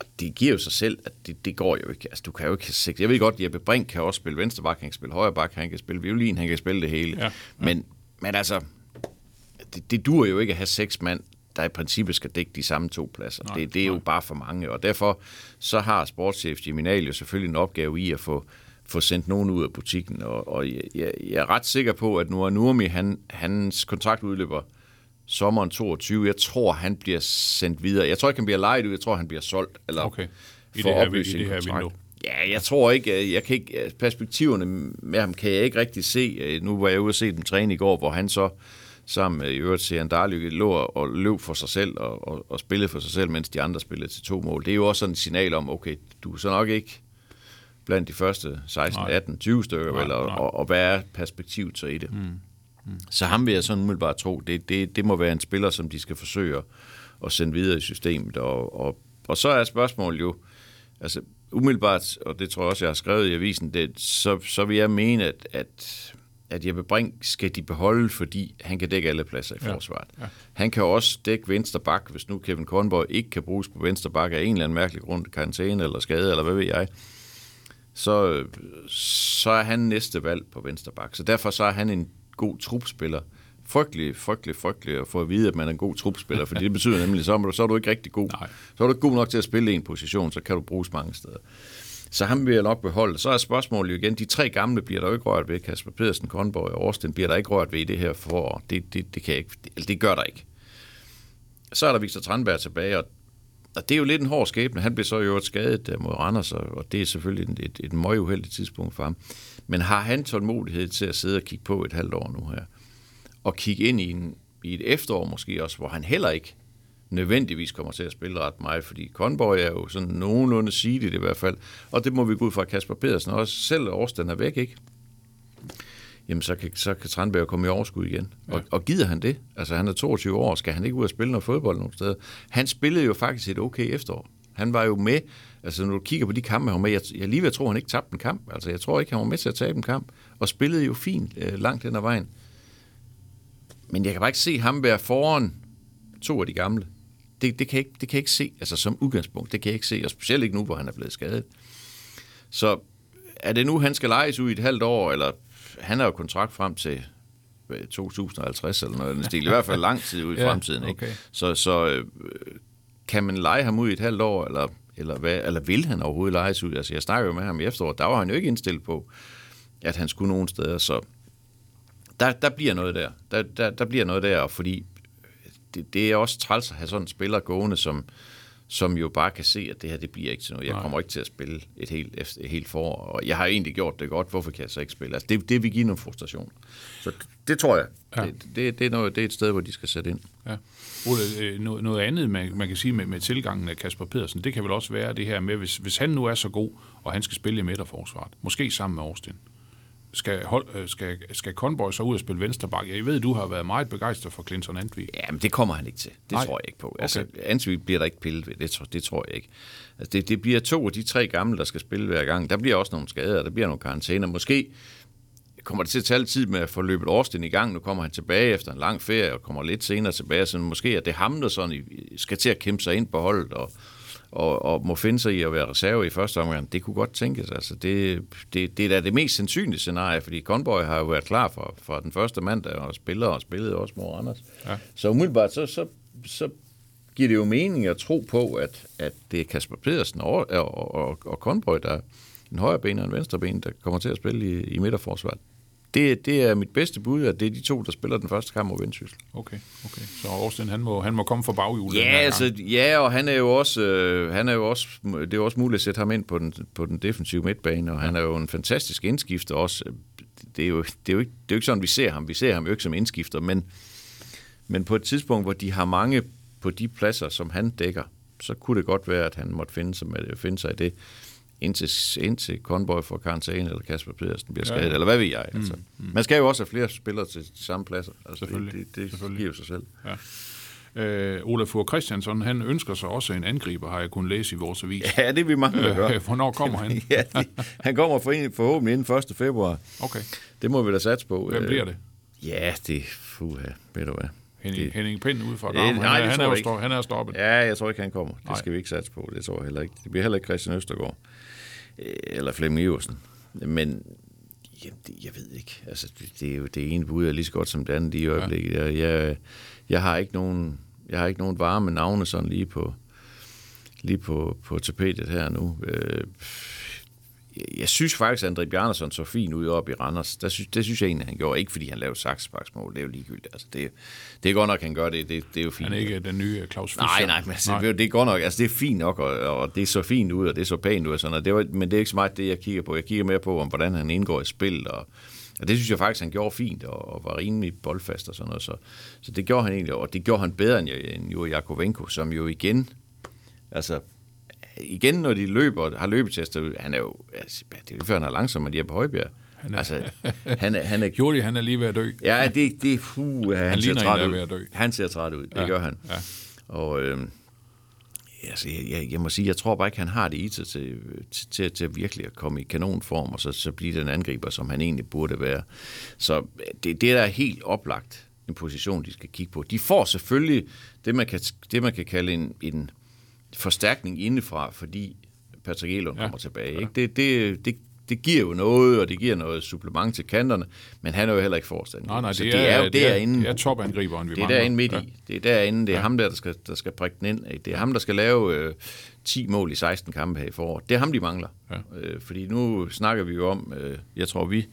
Og det giver jo sig selv, at det, det går jo ikke. Altså, du kan jo ikke have seks. Jeg ved godt, at Jeppe Brink kan også spille venstre bak, han kan spille højre bak, han kan spille violin, han kan spille det hele. Ja, ja. Men, men altså, det, det dur jo ikke at have seks mand, der i princippet skal dække de samme to pladser. Nej, det, det er jo nej. bare for mange, og derfor så har sportschef Jimmy Nahl jo selvfølgelig en opgave i at få, få sendt nogen ud af butikken, og, og jeg, jeg, jeg er ret sikker på, at Noah Nurmi, han, hans kontrakt udløber sommeren 22. Jeg tror, han bliver sendt videre. Jeg tror ikke, han bliver lejet ud. Jeg tror, han bliver solgt. Eller Okay. I det her- i det her vindue. Ja, jeg tror ikke, jeg kan ikke, perspektiverne med ham kan jeg ikke rigtig se. Nu var jeg ude og se dem træne i går, hvor han så sammen med i øvrigt Sean Darly lå og løb for sig selv og, og, og spillede for sig selv, mens de andre spillede til to mål. Det er jo også sådan et signal om, okay, du er så nok ikke blandt de første 16, Nej. 18, 20 stykker, Nej, vel, og, nej. og, og hvad er perspektivet så i det? Mm. Så ham vil jeg sådan umiddelbart tro, det, det, det må være en spiller, som de skal forsøge at, at sende videre i systemet. Og, og, og så er spørgsmålet jo, altså umiddelbart, og det tror jeg også, jeg har skrevet i avisen, det, så, så vil jeg mene, at, at, at Jeppe Brink skal de beholde, fordi han kan dække alle pladser i Ja, forsvaret. ja. Han kan også dække venstre bak, hvis nu Kevin Kornborg ikke kan bruges på venstre bak af en eller anden mærkelig grund, karantæne eller skade, eller hvad ved jeg, så, så er han næste valg på venstre bak. Så derfor så er han en god trupspiller. Frygtelig, frygtelig, frygtelig at få at vide, at man er en god trupspiller, fordi det betyder nemlig, så er du, så er du ikke rigtig god. Nej. Så er du ikke god nok til at spille en position, så kan du bruges mange steder. Så ham vil jeg nok beholde. Så er spørgsmålet jo igen, de tre gamle bliver der jo ikke rørt ved. Kasper Pedersen, Kornborg og Årsten bliver der ikke rørt ved i det her forår. Det, det, det, kan jeg ikke, det, det gør der ikke. Så er der Victor Tranberg tilbage, og, og det er jo lidt en hård skæbne. Han blev så jo skadet øh, mod Randers, og, det er selvfølgelig et, et, et møg uheldigt tidspunkt for ham. Men har han tålmodighed til at sidde og kigge på et halvt år nu her? Og kigge ind i, en, i et efterår måske også, hvor han heller ikke nødvendigvis kommer til at spille ret meget, fordi Conboy er jo sådan nogenlunde sidigt i hvert fald, og det må vi gå ud fra Kasper Pedersen også, selv Årsten er væk, ikke? Jamen, så kan, så kan Tranberg komme i overskud igen. Ja. Og, og gider han det? Altså, han er 22 år, skal han ikke ud og spille noget fodbold nogen steder? Han spillede jo faktisk et okay efterår. Han var jo med, altså når du kigger på de kampe, han var med, jeg, jeg lige ved at tro, at han ikke tabte en kamp. Altså, jeg tror ikke, han var med til at tabe en kamp, og spillede jo fint øh, langt hen ad vejen. Men jeg kan bare ikke se ham være foran to af de gamle. Det, det, kan jeg ikke, det kan jeg ikke se, altså som udgangspunkt, det kan jeg ikke se, og specielt ikke nu, hvor han er blevet skadet. Så er det nu, han skal lejes ud i et halvt år, eller han har jo kontrakt frem til hvad, 2050 eller noget, den stil, i hvert fald lang tid ud i Ja, fremtiden. Ikke? okay. Så, så øh, kan man lege ham ud i et halvt år, eller, eller, hvad, eller vil han overhovedet lejes ud? Altså, jeg snakker jo med ham i efteråret, der var han jo ikke indstillet på, at han skulle nogen steder, så der, der bliver noget der. Der, der. der bliver noget der, fordi det, det er også træls at have sådan en spiller gående, som, som jo bare kan se, at det her det bliver ikke til noget. Jeg Nej. kommer ikke til at spille et helt, efter- et helt forår, og jeg har egentlig gjort det godt. Hvorfor kan jeg så ikke spille? Altså, det, det vil give nogle frustration. Så det, tror jeg. Ja. Ja. Det, det, det, er noget, det er et sted, hvor de skal sætte ind. Ja. Ole, øh, noget, noget andet, man, man kan sige med, med tilgangen af Kasper Pedersen, det kan vel også være det her med, hvis, hvis han nu er så god, og han skal spille i midterforsvaret, måske sammen med Austin, skal, hold, øh, skal, skal Conboy så ud og spille venstreback? Jeg ved, du har været meget begejstret for Clinton Antwi. Ja, men det kommer han ikke til. Det Nej. Tror jeg ikke på. Altså, Okay. Ansvig bliver der ikke pillet ved. Det tror, det tror jeg ikke. Altså, det, det bliver to af de tre gamle, der skal spille hver gang. Der bliver også nogle skader, der bliver nogle karantæner. Måske kommer det til at tage lidt tid med at få løbet Årsten i gang. Nu kommer han tilbage efter en lang ferie og kommer lidt senere tilbage. Så måske er det ham, der sådan skal til at kæmpe sig ind på holdet og, og, og må finde sig i at være reserve i første omgang. Det kunne godt tænkes. Altså, det, det, det er da det mest sandsynlige scenarie, fordi Conboy har jo været klar for, for den første mandag og spiller og spillede også mod Anders. Ja. Så umiddelbart, så, så, så giver det jo mening at tro på, at, at det er Kasper Pedersen og, og, og, og Conboy, der er en højre ben og en venstre ben, der kommer til at spille i, i midterforsvaret. Det, det er mit bedste bud, at det er de to, der spiller den første kamp mod Vendsyssel. Okay, okay. Så Austin, han må, han må komme for baghjulet. Ja, altså, ja, og han er jo også, øh, han er jo også, det er jo også muligt at sætte ham ind på den, på den defensive midtbane, og han er jo en fantastisk indskifter også. Det er, jo, det, er jo ikke, det er jo ikke sådan, vi ser ham. Vi ser ham jo ikke som indskifter, men, men på et tidspunkt, hvor de har mange på de pladser, som han dækker, så kunne det godt være, at han måtte finde sig, med, finde sig i det, indtil, indtil Conboy får karantæne, eller Kasper Pedersen bliver Ja, skadet, ja. eller hvad ved jeg. Altså. Man skal jo også have flere spillere til de samme pladser. Altså, Selvfølgelig. Det, det, det Selvfølgelig. giver sig selv. Ja. Øh, Olaf Fur Christiansen, han ønsker sig også en angriber, har jeg kunnet læse i vores avis. Ja, det er vi mange, der gør. Øh, Hvornår kommer han? ja, de, han kommer for, forhåbentlig inden 1. februar. Okay. Det må vi da satse på. Hvem Øh, bliver det? Ja, det fuha, ved du hvad. Henning, det- Henning Pind ude fra Det- Dam. nej, Han, er- han, er jo stå, han er stoppet. Ja, jeg tror ikke, han kommer. Det Nej. skal vi ikke satse på. Det tror jeg heller ikke. Det bliver heller ikke Christian Østergaard. Øh, Eller Flemming Iversen. Men jamen, det, jeg ved ikke. Altså, det, det er jo det ene bud er lige så godt som det andet i øjeblikket. Jeg, jeg, jeg, har ikke nogen, jeg har ikke nogen varme navne sådan lige på, lige på, på tapetet her nu. Øh, jeg, synes faktisk, at André Bjarnason så fint ud op i Randers. Der synes, det synes jeg egentlig, han gjorde. Ikke fordi han lavede saksparksmål, det er jo ligegyldigt. Altså, det, det er godt nok, han gør det. Det, det er jo fint. Han er ikke den nye Claus Fischer. Nej, nej, men altså, nej. det er godt nok, altså det er fint nok, og, og det så fint ud, og det så pænt ud, og sådan, og det var, men det er ikke så meget det, jeg kigger på. Jeg kigger mere på, om hvordan han indgår i spil, og, og det synes jeg faktisk, han gjorde fint, og, og var rimelig boldfast og sådan noget, så, så det gjorde han egentlig, og det gjorde han bedre end, end jo Jakovenko, som jo igen, altså, igen, når de løber, har løbetester, han er jo, altså, det er jo før, han er langsom, men de er på Højbjerg. Han er, Altså, han er, han er Jordi, han er lige ved at dø. Ja, det, det puh, han, han ser træt der er ud. ved at dø. Han ser træt ud, det Ja, gør han. ja. Og øh, altså, jeg, jeg, jeg må sige, jeg tror bare ikke, han har det i sig til, til, til, til virkelig at komme i kanonform, og så, så blive den angriber, som han egentlig burde være. Så det, det er da helt oplagt en position, de skal kigge på. De får selvfølgelig det, man kan, det, man kan kalde en, en forstærkning indefra, fordi Patrick Elund Ja. kommer tilbage. Ikke? Det, det, det, det giver jo noget, og det giver noget supplement til kanterne, men han er jo heller ikke forstand. Nej, nej, så det, er, jo det, er, derinde, det er topangriberen, vi det er mangler. derinde midt ja. i. Det er derinde, det er ja. ham der, der skal, der skal prikke den ind. Ikke? Det er ham, der skal lave øh, 10 mål i 16 kampe her i foråret. Det er ham, de mangler. Ja. Øh, fordi nu snakker vi jo om, øh, jeg tror vi,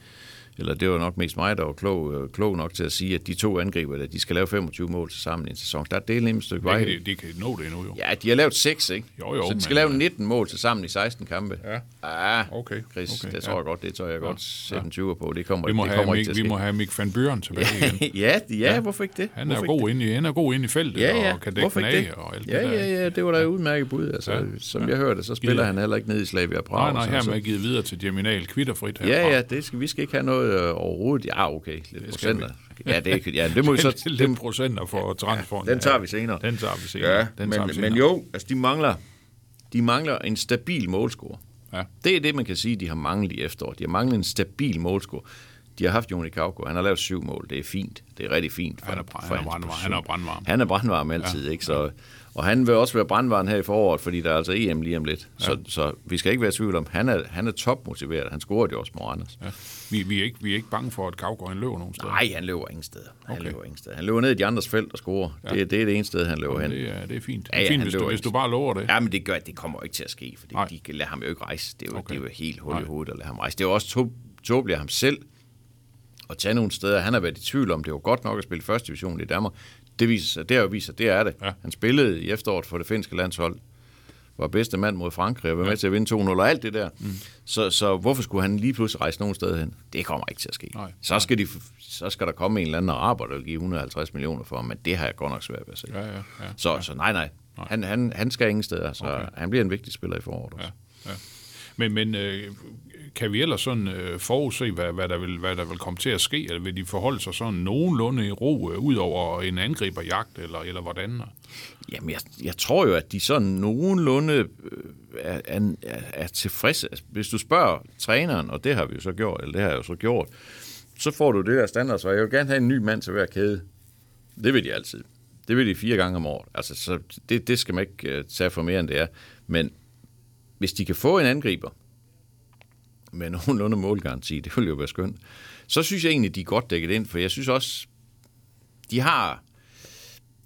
eller det var nok mest mig, der var klog, øh, klog nok til at sige, at de to angriber, der, de skal lave 25 mål til sammen i en sæson. Der er det et stykke vej. Det kan, de, de kan nå det endnu, jo. Ja, de har lavet 6, ikke? Jo, jo, Så de skal lave 19 mål til sammen i 16 kampe. Ja. Ah, Okay, Chris, okay, det tror ja. jeg godt, det tror jeg godt sætte en 20 på. Det kommer, Vi må, det have kommer Mik, ikke til at vi må have Mik van Buren tilbage igen. ja, ja, ja, hvorfor ikke det? Han er, hvorfor god inde i, han er god inde i feltet Ja, ja. og kan dække af det? og alt Ja, det der. ja, ja, det var da et udmærket bud. Altså, Ja, som ja. jeg hørte, så spiller han heller ikke ned i Slavia Prag. Nej, nej, her er givet videre til Geminal kvitterfrit. Ja, ja, det skal, vi skal ikke have noget øh, overhovedet. Ja, okay, lidt skal procenter. Ja, det, ja, det må vi så... Det er procenter for transferen. Den tager vi senere. Den tager vi senere. Ja, den men, tager vi senere. men jo, altså de mangler, de mangler en stabil målscore. Ja. Det er det, man kan sige, de har manglet i efteråret. De har manglet en stabil målscore. De har haft Joni Kauko. Han har lavet syv mål. Det er fint. Det er rigtig fint. For, Han er for han er brandvarm. Han er brandvarm. Han er brandvarm altid, ja. ikke? Så, og han vil også være brandvarm her i foråret, fordi der er altså EM lige om lidt. Ja. Så, så vi skal ikke være i tvivl om, han er, han er topmotiveret. Han scorede jo også mod Anders. Ja. Vi, vi, er ikke, vi er ikke bange for, at Kavgaard han løber nogen steder. Nej, han løber ingen steder. Han Okay. løber ingen steder. Han løber ned i de andres felt og scorer. Ja. Det, det er det ene sted, han løber hen. det, er, det er fint. Ja, Det ja, er fint, han hvis, du, hvis du bare lover det. Ja, men det gør, det kommer jo ikke til at ske, Nej. de kan lade ham jo ikke rejse. Det er jo, Okay. det er jo helt hul i hovedet at lade ham rejse. Det er jo også tåbeligt af ham selv at tage nogle steder. Han har været i tvivl om, det var godt nok at spille første division i Danmark. Det viser sig, det har jo vist sig, det er det. Ja. Han spillede i efteråret for det finske landshold, var bedste mand mod Frankrig og var med til at vinde 2-0 og alt det der. Mm. Så, så hvorfor skulle han lige pludselig rejse nogen sted hen? Det kommer ikke til at ske. Nej. Så, skal de, så skal der komme en eller anden araber, der vil give 150 millioner for ham, men det har jeg godt nok svært ved at se. Ja, ja, ja. Så, så nej, nej. Han, han, han skal ingen steder, så okay. han bliver en vigtig spiller i foråret også. Ja, ja. Men, men øh, kan vi ellers sådan øh, forudse, hvad, hvad, der vil, hvad der vil komme til at ske? Eller vil de forholde sig sådan nogenlunde i ro, øh, ud over en angriberjagt, eller, eller hvordan? Jamen, jeg, jeg tror jo, at de sådan nogenlunde øh, er, er, er tilfredse. Altså, hvis du spørger træneren, og det har vi jo så gjort, eller det har jeg jo så gjort, så får du det der standard, så jeg vil gerne have en ny mand til hver kæde. Det vil de altid. Det vil de fire gange om året. Altså, så det, det skal man ikke uh, tage for mere, end det er. Men hvis de kan få en angriber med nogenlunde målgaranti, det vil jo være skønt, så synes jeg egentlig, de er godt dækket ind, for jeg synes også, de har,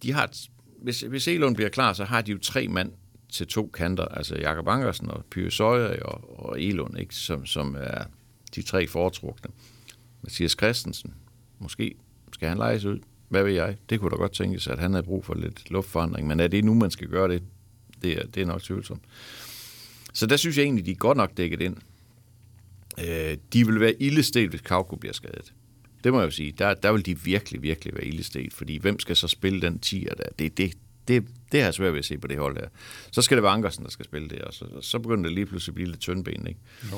de har hvis, hvis Elund bliver klar, så har de jo tre mand til to kanter, altså Jakob Ankersen og Pyrre Søjer og, og Elund, ikke? Som, som er de tre foretrukne. Mathias Christensen, måske skal han lejes ud, hvad ved jeg? Det kunne da godt tænkes, at han havde brug for lidt luftforandring, men er det nu, man skal gøre det? Det er, det er nok tvivlsomt. Så der synes jeg egentlig, de er godt nok dækket ind. Øh, de vil være ildestet, hvis Kauko bliver skadet. Det må jeg jo sige. Der, der vil de virkelig, virkelig være ildestet, fordi hvem skal så spille den 10'er der? Det, det, det, det har jeg svært ved at se på det hold der. Så skal det være Ankersen, der skal spille det, og så, så begynder det lige pludselig at blive lidt tyndben, ikke? Jo.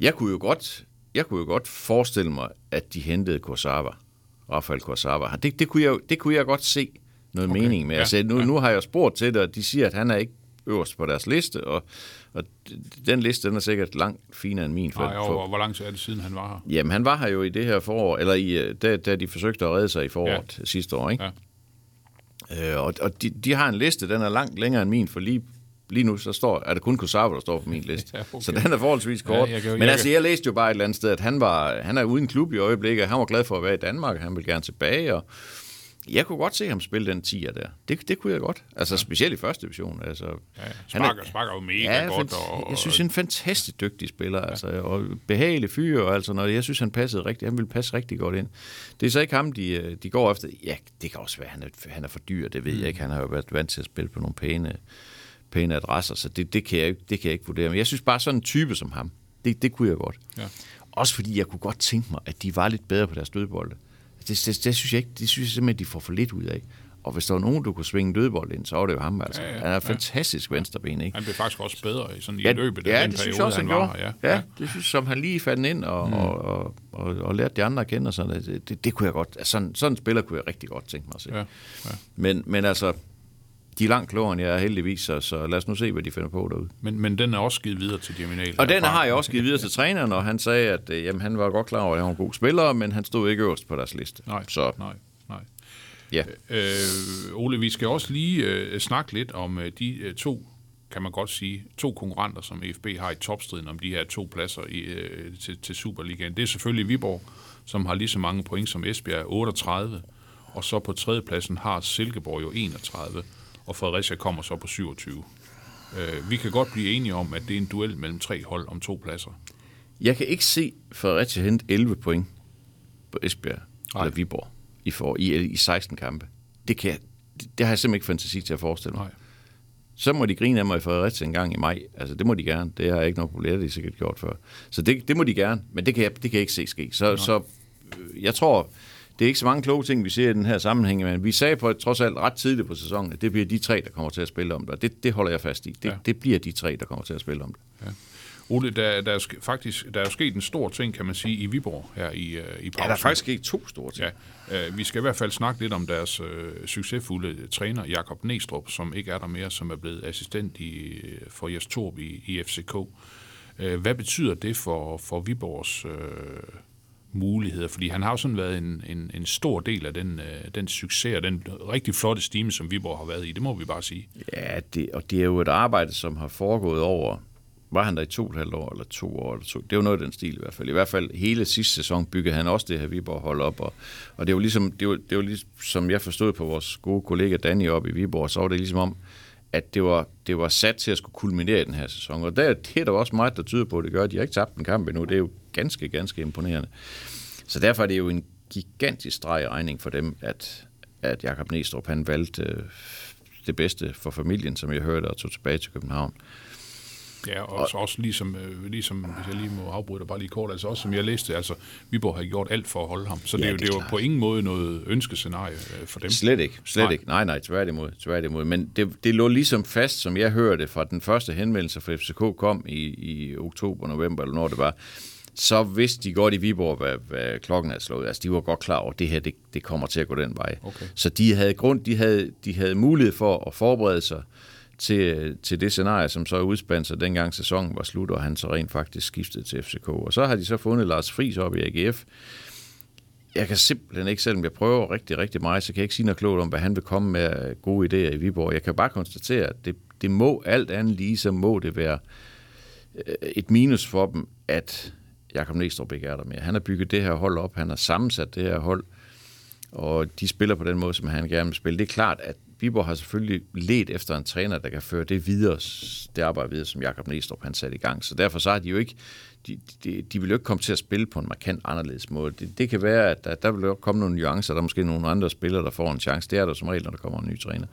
Jeg kunne jo godt, jeg kunne jo godt forestille mig, at de hentede Kursawa, Rafael Kursawa. Det, det, kunne jeg, det kunne jeg godt se noget okay. mening med. Ja, Altså, nu, ja. nu har jeg spurgt til det, og de siger, at han er ikke øverst på deres liste, og, og den liste den er sikkert langt finere end min. For, for, og hvor lang tid er det siden, han var her? Jamen, han var her jo i det her forår, eller i, øh, da, da de forsøgte at redde sig i foråret ja. sidste år, ikke? Ja. Øh, og og de, de har en liste, den er langt længere end min, for lige, lige nu så står, er det kun Kosawa, der står på min liste. Ja, okay. Så den er forholdsvis kort. Ja, jeg kan Men jeg altså, jeg læste jo bare et eller andet sted, at han, var, han er uden klub i øjeblikket, han var glad for at være i Danmark, han vil gerne tilbage, og jeg kunne godt se ham spille den 10'er der. Det, det kunne jeg godt. Altså, ja. specielt i første division. Altså, Ja, han sparker, sparker jo mega ja, godt. Og, jeg synes, han er en fantastisk dygtig spiller, ja. altså, og behagelig fyr og alt sådan noget. Jeg synes, han passede rigtig, han ville passe rigtig godt ind. Det er så ikke ham, de, øh, de går efter. Ja, det kan også være, han er, han er for dyr, det ved mm. jeg ikke. Han har jo været vant til at spille på nogle pæne, pæne adresser, så det, det, kan jeg, ikke- det kan jeg ikke vurdere. Men jeg synes bare, sådan en type som ham, det, det kunne jeg godt. Ja. Også fordi jeg kunne godt tænke mig, at de var lidt bedre på deres dødbolde. Det, det, det, synes jeg ikke, det synes jeg simpelthen, de får for lidt ud af. Og hvis der var nogen, du kunne svinge dødbold ind, så var det jo ham. Altså. Ja, ja, han er ja. venstreben venstreben, ikke? Han blev faktisk også bedre i, sådan i Ja, løbet af ja den det synes periode, jeg også, han han var her. Ja, ja, det synes som han lige fandt ind og, mm. og, og, og, og lærte de andre at kende. Og sådan, det, det, det kunne jeg godt, altså, sådan, sådan en spiller kunne jeg rigtig godt tænke mig at se. Ja, ja. Men, men altså, de er langt klogere end jeg er heldigvis, så, så lad os nu se, hvad de finder på derude. Men, men den er også givet videre til Germinal. Og den har jeg også givet videre til træneren, og han sagde, at øh, jamen, han var godt klar over, at han var en god spiller, men han stod ikke øverst på deres liste. Nej, Så nej, nej. ja, Øh, Ole, vi skal også lige øh, snakke lidt om øh, de øh, to, kan man godt sige, to konkurrenter, som FB har i topstriden om de her to pladser i, øh, til, til Superligaen. Det er selvfølgelig Viborg, som har lige så mange point som Esbjerg, 38, og så på tredjepladsen har Silkeborg jo 31, og Fredericia kommer så på 27. Øh, vi kan godt blive enige om, at det er en duel mellem tre hold om to pladser. jeg kan ikke se Fredericia hente 11 point på Esbjerg Nej. eller Viborg i, for, i, i 16 kampe. Det, kan jeg, det, det har jeg simpelthen ikke fantasi til at forestille mig. Nej. Så må de grine af mig i Fredericia en gang i maj. Altså, det må de gerne. Det har jeg ikke noget problem. Det har de sikkert gjort før. Så det, det må de gerne. Men det kan jeg, det kan jeg ikke se ske. Så, så øh, jeg tror, det er ikke så mange kloge ting, vi ser i den her sammenhæng, men vi sagde på trods alt ret tidligt på sæsonen, at det bliver de tre, der kommer til at spille om det. Og det, det holder jeg fast i. Det, Ja. ja. det bliver de tre, der kommer til at spille om det. Ole, der, der er faktisk der er sket en stor ting, kan man sige, i Viborg her i, øh, i pausen. Ja, der er faktisk ikke to store ting. Ja, øh, vi skal i hvert fald snakke lidt om deres øh, succesfulde træner, Jakob Næstrup, som ikke er der mere, som er blevet assistent i, for Jes Torp i, i FCK. Øh, hvad betyder det for, for Viborgs øh, muligheder? Fordi han har jo sådan været en, en, en stor del af den, øh, den succes og den rigtig flotte stime, som Viborg har været i. Det må vi bare sige. Ja, det, og det er jo et arbejde, som har foregået over, var han der i to og et halvt år, eller to år, eller to, det var noget af den stil i hvert fald. I hvert fald hele sidste sæson byggede han også det her Viborg hold op, og, og det var ligesom, det var, det var ligesom, som jeg forstod på vores gode kollega Danny op i Viborg, så var det ligesom om, at det var, det var sat til at skulle kulminere i den her sæson. Og der, det er der også meget, der tyder på, at det gør. De har ikke tabt en kamp endnu. Det er jo ganske, ganske imponerende. Så derfor er det jo en gigantisk streg i regning for dem, at, at Jakob Næstrup han valgte øh, det bedste for familien, som jeg hørte, og tog tilbage til København. Ja, og, og også ligesom, øh, ligesom, hvis jeg lige må afbryde dig bare lige kort, altså også som jeg læste, altså Viborg har gjort alt for at holde ham. Så det, Ja, er det det er jo på ingen måde noget ønskescenarie øh, for dem. Slet ikke, slet nej. ikke. Nej, nej, tværtimod, tværtimod. Men det, det lå ligesom fast, som jeg hørte fra den første henvendelse fra FCK kom i, i oktober, november, eller når det var, så vidste de godt i Viborg, hvad, hvad klokken er slået. Altså, de var godt klar over, at det her, det, det kommer til at gå den vej. Okay. Så de havde grund, de havde, de havde mulighed for at forberede sig til, til det scenarie, som så udspandt sig dengang sæsonen var slut, og han så rent faktisk skiftede til FCK. Og så har de så fundet Lars Friis op i AGF, jeg kan simpelthen ikke, selvom jeg prøver rigtig, rigtig meget, så kan jeg ikke sige noget klogt om, hvad han vil komme med gode idéer i Viborg. Jeg kan bare konstatere, at det, det må alt andet lige, så må det være øh, et minus for dem, at Jakob Næstrup ikke er der mere. Han har bygget det her hold op, han har sammensat det her hold, og de spiller på den måde, som han gerne vil spille. Det er klart, at Viborg har selvfølgelig let efter en træner, der kan føre det videre, det arbejde videre, som Jakob Næstrup han satte i gang. Så derfor så har de jo ikke, de, de, de vil jo ikke komme til at spille på en markant anderledes måde. Det, det kan være, at der, der vil jo komme nogle nuancer, der er måske nogle andre spillere, der får en chance. Det er der som regel, når der kommer en ny træner.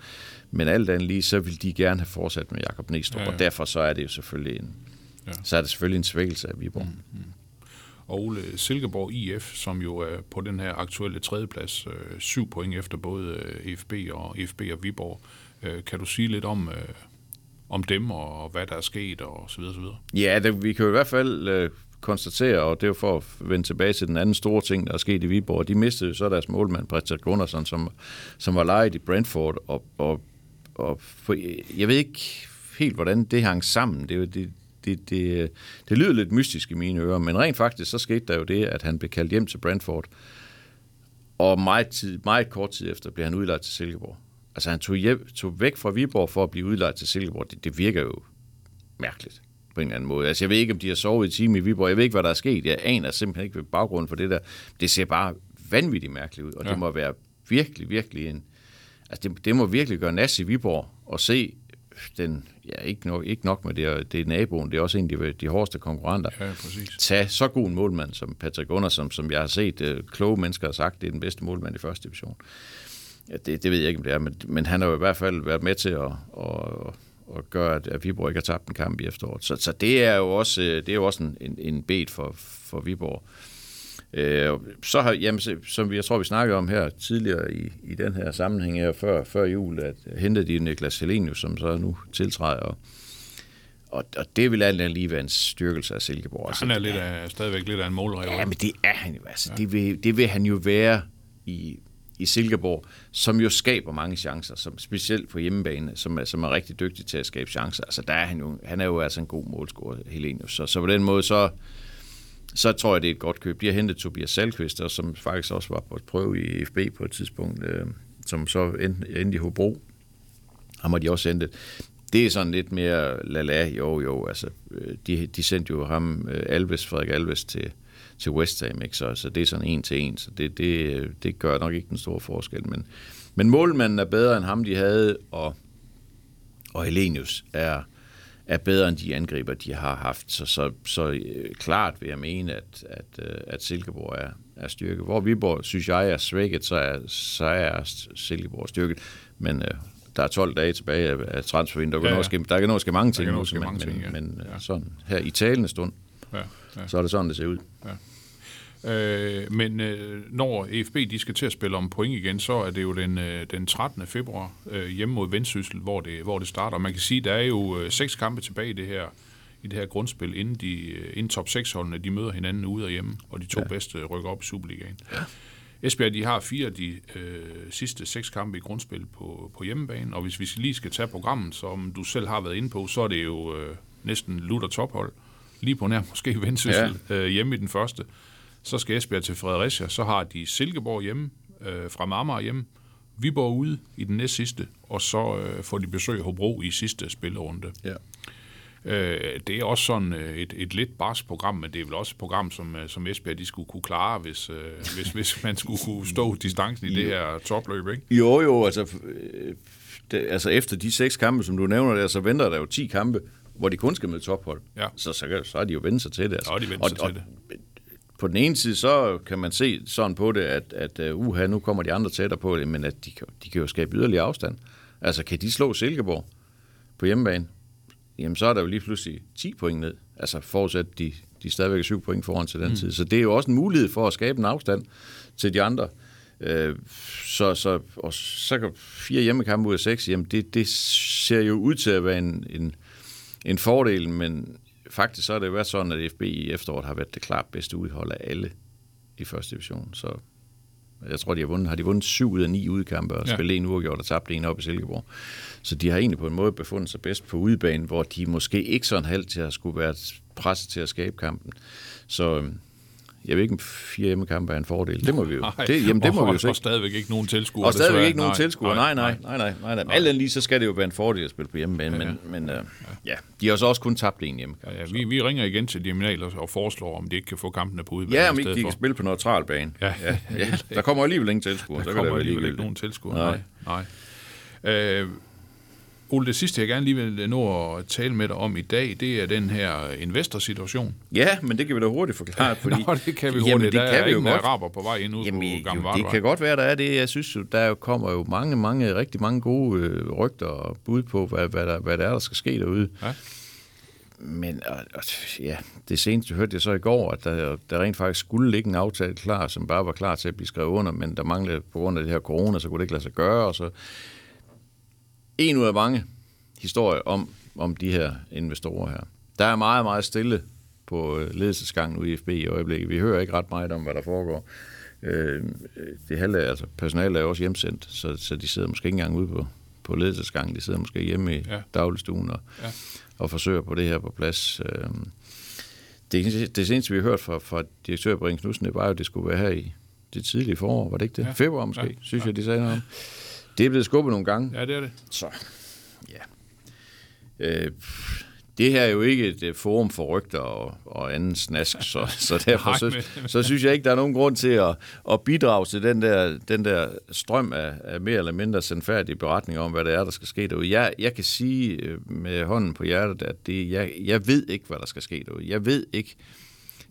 Men alt andet lige, så vil de gerne have fortsat med Jakob Næstrup, Ja, ja, og derfor så er det jo selvfølgelig en, Ja. så er det selvfølgelig en svækkelse af Viborg. Mm. Og Ole Silkeborg IF, som jo er på den her aktuelle tredjeplads, øh, syv point efter både øh, FB og FB og Viborg. Øh, kan du sige lidt om, øh, om dem og hvad der er sket og så videre, så videre? Ja, det, vi kan jo i hvert fald øh, konstatere, og det er jo for at vende tilbage til den anden store ting, der er sket i Viborg. De mistede jo så deres målmand, Patrick Gunnarsson, som, som var lejet i Brentford, og, og, og for, jeg ved ikke helt, hvordan det hang sammen. Det, er det, det, det, det lyder lidt mystisk i mine ører, men rent faktisk så skete der jo det, at han blev kaldt hjem til Brentford, og meget, tid, meget kort tid efter blev han udlejet til Silkeborg. Altså han tog, hjem, tog væk fra Viborg for at blive udlejet til Silkeborg. Det, det virker jo mærkeligt på en eller anden måde. Altså, jeg ved ikke, om de har sovet i time i Viborg. Jeg ved ikke, hvad der er sket. Jeg aner simpelthen ikke ved baggrunden for det der. Det ser bare vanvittigt mærkeligt ud, og ja. Det må være virkelig, virkelig en... Altså, det, det må virkelig gøre nas i Viborg at se den... Ja, ikke nok, ikke nok med det, og det er naboen. Det er også en af de, de hårdeste konkurrenter. Ja, præcis. Tage så god en målmand som Patrick Gunnarsson, som jeg har set uh, kloge mennesker har sagt, det er den bedste målmand i første division. Ja, det, det ved jeg ikke, om det er, men, men han har jo i hvert fald været med til at, at, at gøre, at- at Viborg ikke har tabt en kamp i efteråret. Så, så det er jo også, øh, det er jo også en, en, en bed for, for Viborg. Øh, så har, jamen, som vi, jeg tror, vi snakkede om her tidligere i, i den her sammenhæng her før, før jul, at hentede de Niklas Helenius, som så nu tiltræder. Og, og, og det vil alt andet lige være en styrkelse af Silkeborg. Altså, Han er lidt af, stadigvæk lidt af en målrev. Ja, men det er han jo. Altså, ja. det, vil, det vil han jo være i, i Silkeborg, som jo skaber mange chancer, som, specielt på hjemmebane, som er, som er rigtig dygtig til at skabe chancer. Altså, der er han, jo, han er jo altså en god målscorer, Helenius. Så, så på den måde, så, så tror jeg, det er et godt køb. De har hentet Tobias Salkvist, som faktisk også var på et prøve i FB på et tidspunkt, øh, som så endte, endte i Hobro. Ham har de også hentet. Det er sådan lidt mere lala, jo jo, altså, øh, de, de sendte jo ham, øh, Alves, Frederik Alves, til, til West Ham, ikke? Så, så det er sådan en til en, så det, det, øh, det gør nok ikke den store forskel, men, men målmanden er bedre end ham, de havde, og, og Helenius er, er bedre end de angriber, de har haft, så, så, så øh, klart vil jeg mene, at, at, øh, at Silkeborg er, er styrket. Hvor Viborg, synes jeg, er svækket, så er, så er Silkeborg styrket, men øh, der er 12 dage tilbage af, transfervinduet. Der, Ja, ja, ja. ja. Ske, der kan nå ske mange ting, kan nå ske men, mange ting, ja. men, men Ja. ja. sådan her i talende stund, Ja, ja. så er det sådan, det ser ud. Øh, men øh, når EFB de skal til at spille om point igen, så er det jo den, øh, den 13. februar øh, hjemme mod Vendsyssel, hvor det, hvor det starter. Man kan sige, der er jo øh, seks kampe tilbage i det her i det her grundspil, inden, de, øh, inden top 6-holdene de møder hinanden ude og hjemme, og de to ja. bedste rykker op i Superligaen. Ja. Esbjerg de har fire af de øh, sidste seks kampe i grundspil på, på hjemmebane, og hvis vi lige skal tage programmet, som du selv har været inde på, så er det jo øh, næsten lutter tophold. Lige på nær måske Vendsyssel ja. øh, hjemme i den første. Så skal Esbjerg til Fredericia, så har de Silkeborg hjemme, øh, fra Marmar hjemme, Viborg ude i den næst sidste, og så øh, får de besøg Hobro i sidste spillerunde. Ja. Øh, det er også sådan øh, et, et lidt barsk program, men det er vel også et program, som, øh, som Esbjerg de skulle kunne klare, hvis, øh, hvis, hvis man skulle kunne stå distancen i det her topløb, ikke? Jo, jo, altså, øh, det, altså efter de seks kampe, som du nævner der, så venter der jo 10 kampe, hvor de kun skal møde tophold. Ja. Så, så, så har de jo vendt sig til det. Altså. Så har de vendt og, sig og, til det. På den ene side, så kan man se sådan på det, at, at uh, uha, nu kommer de andre tættere på det, men at de, kan- de kan jo skabe yderligere afstand. Altså, kan de slå Silkeborg på hjemmebane, jamen så er der jo lige pludselig 10 point ned. Altså forudsat, de, de stadigvæk er 7 point foran til den mm. tid. Så det er jo også en mulighed for at skabe en afstand til de andre. Øh, så, så, og så kan fire hjemmekampe ud af seks, jamen det, det ser jo ud til at være en, en, en fordel, men faktisk så har det været sådan, at FB i efteråret har været det klart bedste udhold af alle i første division. Så jeg tror, de har vundet, har de vundet syv ud af ni udkampe og Ja. spillet en uafgjort og tabt en op i Silkeborg. Så de har egentlig på en måde befundet sig bedst på udebane, hvor de måske ikke sådan halvt til at skulle være presset til at skabe kampen. Så øhm, jeg ved ikke, om fire hjemmekampe er en fordel. Det må vi jo, Nej, det, jamen, det og, må vi jo og, se. og stadigvæk ikke nogen tilskuere. Og stadigvæk ikke nogen tilskuere. Nej, nej, nej, nej. nej, nej. Alt andet lige, så skal det jo være en fordel at spille på hjemmebane, men, men øh, ja, de har så også kun tabt en hjemme. Ja, ja, vi, vi ringer igen til Diaminal og, og foreslår, om de ikke kan få kampene på udebane Ja, om ikke de kan spille på neutral bane. Ja. ja, ja. Der kommer alligevel ingen tilskuere. Der så kommer være alligevel ikke nogen tilskuere. Nej. Nej. nej. Øh, Ole, det sidste, jeg gerne lige vil nå at tale med dig om i dag, det er den her investorsituation. Ja, men det kan vi da hurtigt forklare. Fordi, Nå, det kan vi Jamen, hurtigt. det der kan er vi jo godt. araber på vej ind ud Jamen, på Gamle jo, det kan godt være, der er det. Jeg synes jo, der kommer jo mange, mange, rigtig mange gode øh, rygter og bud på, hvad, hvad, der, hvad der er, der skal ske derude. Ja. Men og, og, ja, det seneste hørte jeg så i går, at der, der rent faktisk skulle ligge en aftale klar, som bare var klar til at blive skrevet under, men der manglede på grund af det her corona, så kunne det ikke lade sig gøre. Og så en ud af mange historier om, om de her investorer her. Der er meget, meget stille på øh, ledelsesgangen ude i FB i øjeblikket. Vi hører ikke ret meget om, hvad der foregår. Øh, det halve, altså personalet er også hjemsendt, så, så de sidder måske ikke engang ude på, på ledelsesgangen. De sidder måske hjemme i Ja. dagligstuen og, Ja. og forsøger på det her på plads. Øh, det, det seneste, vi har hørt fra, fra direktør Brink Knudsen, det var jo, at det skulle være her i det tidlige forår, var det ikke det? Ja. Februar måske, ja. synes jeg, de sagde noget om. Det er blevet skubbet nogle gange. Ja, det er det. Så, ja. Øh, det her er jo ikke et øh, forum for rygter og, og anden snask, så, så derfor så, så synes jeg ikke, der er nogen grund til at, at bidrage til den der, den der strøm af, af mere eller mindre sandfærdige beretninger om, hvad det er, der skal ske derude. Jeg, jeg kan sige øh, med hånden på hjertet, at det, jeg, jeg ved ikke, hvad der skal ske derude. Jeg ved ikke.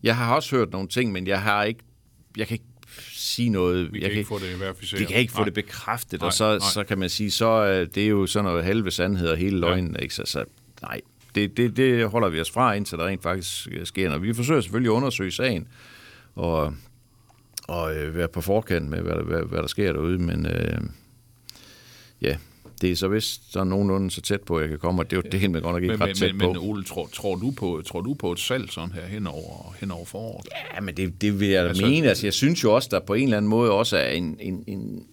Jeg har også hørt nogle ting, men jeg har ikke, jeg kan ikke sige noget. Vi jeg kan ikke få det verificeret. de kan ikke få Nej. det bekræftet, Nej, og så, nej. så kan man sige, så er det er jo sådan noget halve sandhed og hele løgnen. Ja. Ikke? Så, så nej, det, det, det holder vi os fra, indtil der rent faktisk sker noget. Vi forsøger selvfølgelig at undersøge sagen, og og øh, være på forkant med, hvad, der- hvad, hvad der sker derude, men øh, ja, det er så vist så nogenlunde så tæt på, at jeg kan komme, og det, er jo- det helt med godt nok ikke Men, ret men, tæt men, men på. Ole, tror, tror, du på, tror du på et salg sådan her hen over, hen over foråret? Ja, men det, det vil jeg altså, mene. Altså, jeg synes jo også, der på en eller anden måde også er en... en, en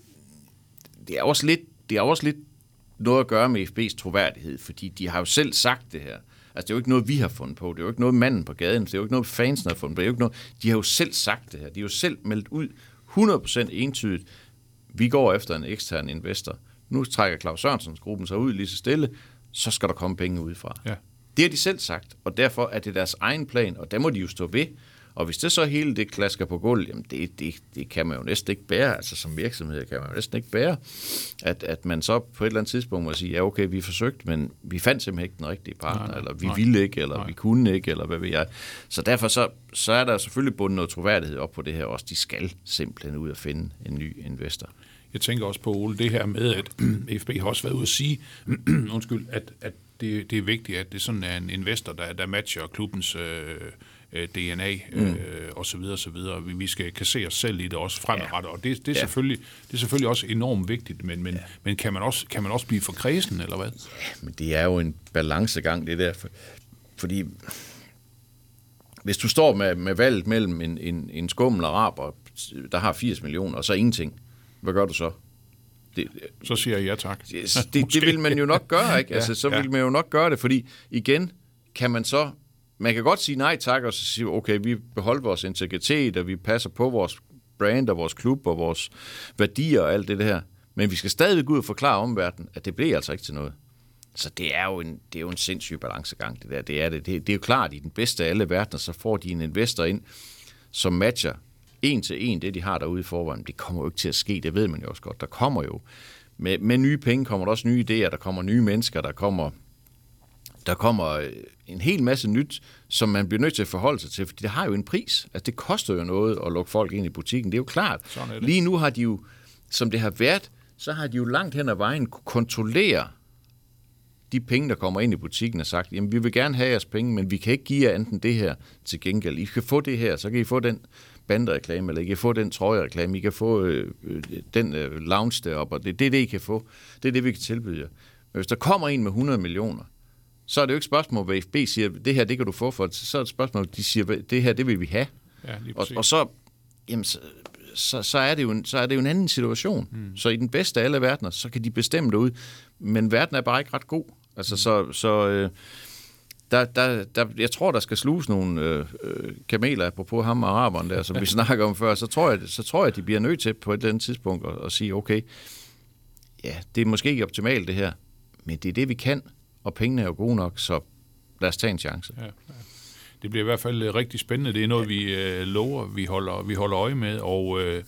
det er også lidt, det er også lidt noget at gøre med FB's troværdighed, fordi de har jo selv sagt det her. Altså, det er jo ikke noget, vi har fundet på. Det er jo ikke noget, manden på gaden. Det er jo ikke noget, fansen har fundet på. Det er jo ikke noget, de har jo selv sagt det her. De har jo selv meldt ud 100% entydigt. Vi går efter en ekstern investor. Nu trækker Claus Sørensens gruppen sig ud lige så stille. Så skal der komme penge udefra. Ja. Det har de selv sagt, og derfor er det deres egen plan, og der må de jo stå ved. Og hvis det så hele det klasker på gulvet, jamen det, det, det kan man jo næsten ikke bære. Altså som virksomhed kan man jo næsten ikke bære, at, at man så på et eller andet tidspunkt må sige, ja okay, vi forsøgte, men vi fandt simpelthen ikke den rigtige partner, Nej, nej, eller vi nej. ville ikke, eller Nej. vi kunne ikke, eller hvad ved jeg. Så derfor så, så er der selvfølgelig bundet noget troværdighed op på det her også. De skal simpelthen ud og finde en ny investor. Jeg tænker også på, Ole, det her med, at FB har også været ude at sige, undskyld, at, at det, det er vigtigt, at det sådan er en investor, der, der matcher klubbens øh, øh, DNA øh, og så videre, så videre. Vi, vi skal kan se os selv i det også fremadrettet, og det, det, er Ja. selvfølgelig, det er selvfølgelig også enormt vigtigt, men, men, men kan, man også, kan man også blive for kredsen, eller hvad? Men det er jo en balancegang, det der. For, fordi hvis du står med, med valget mellem en, en, en skummel araber, der har 80 millioner, og så ingenting, hvad gør du så? Det, Så siger jeg ja tak. det, det, det vil man jo nok gøre, ikke? Altså, så Ja, vil man jo nok gøre det, fordi igen kan man så... Man kan godt sige nej tak, og så sige, okay, vi beholder vores integritet, og vi passer på vores brand og vores klub og vores værdier og alt det her. Men vi skal stadigvæk ud og forklare omverdenen, at det bliver altså ikke til noget. Så det er jo en, det er jo en sindssyg balancegang, det der. Det er, det. Det, det er jo klart, i den bedste af alle verdener, så får de en investor ind, som matcher en til en det, de har derude i forvejen. Det kommer jo ikke til at ske, det ved man jo også godt. Der kommer jo, med, med nye penge kommer der også nye idéer, der kommer nye mennesker, der kommer, der kommer øh, en hel masse nyt, som man bliver nødt til at forholde sig til, fordi det har jo en pris. Altså det koster jo noget at lukke folk ind i butikken, det er jo klart. Er det. Lige nu har de jo, som det har været, så har de jo langt hen ad vejen kunne kontrollere de penge, der kommer ind i butikken, og sagt, jamen vi vil gerne have jeres penge, men vi kan ikke give jer enten det her til gengæld. I kan få det her, så kan I få den bandereklame, eller I kan få den trøjereklame, I kan få øh, øh, den øh, lounge deroppe, og det, det er det, I kan få. Det er det, vi kan tilbyde jer. Men hvis der kommer en med 100 millioner, så er det jo ikke et spørgsmål, hvad FB siger, det her, det kan du få for, så er det et spørgsmål, de siger, det her, det vil vi have. Ja, lige Og, og så, jamen, så, så, så, er det jo en, så er det jo en anden situation. Mm. Så i den bedste af alle verdener, så kan de bestemme det ud. Men verden er bare ikke ret god. Altså, mm. så, så øh, der, der, der, jeg tror, der skal sluges nogle øh, øh, kameler, apropos ham og araberne der, som vi snakker om før, så tror, jeg, så tror jeg, de bliver nødt til på et eller andet tidspunkt at, at sige, okay, ja, det er måske ikke optimalt det her, men det er det, vi kan, og pengene er jo gode nok, så lad os tage en chance. Ja, ja. Det bliver i hvert fald øh, rigtig spændende. Det er noget, vi øh, lover, vi holder, vi holder øje med, og øh,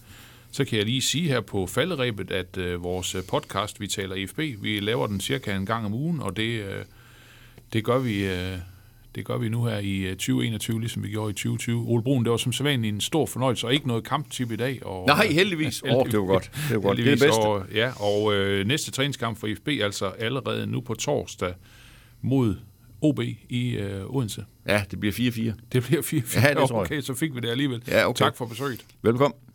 så kan jeg lige sige her på falderæbet, at øh, vores øh, podcast, vi taler IFB, vi laver den cirka en gang om ugen, og det, øh, det gør vi... Øh, det gør vi nu her i øh, 2021, ligesom vi gjorde i 2020. Ole Brun, det var som sædvanligt en stor fornøjelse, og ikke noget kamptip i dag. Og, Nej, heldigvis. Åh, det var godt. Det var godt. Det er det bedste. Og, ja, og øh, næste træningskamp for IFB, altså allerede nu på torsdag mod OB i øh, Odense. Ja, det bliver 4-4. Det bliver 4 Ja, det tror jeg. Okay, så fik vi det alligevel. Ja, okay. Tak for besøget. Velkommen.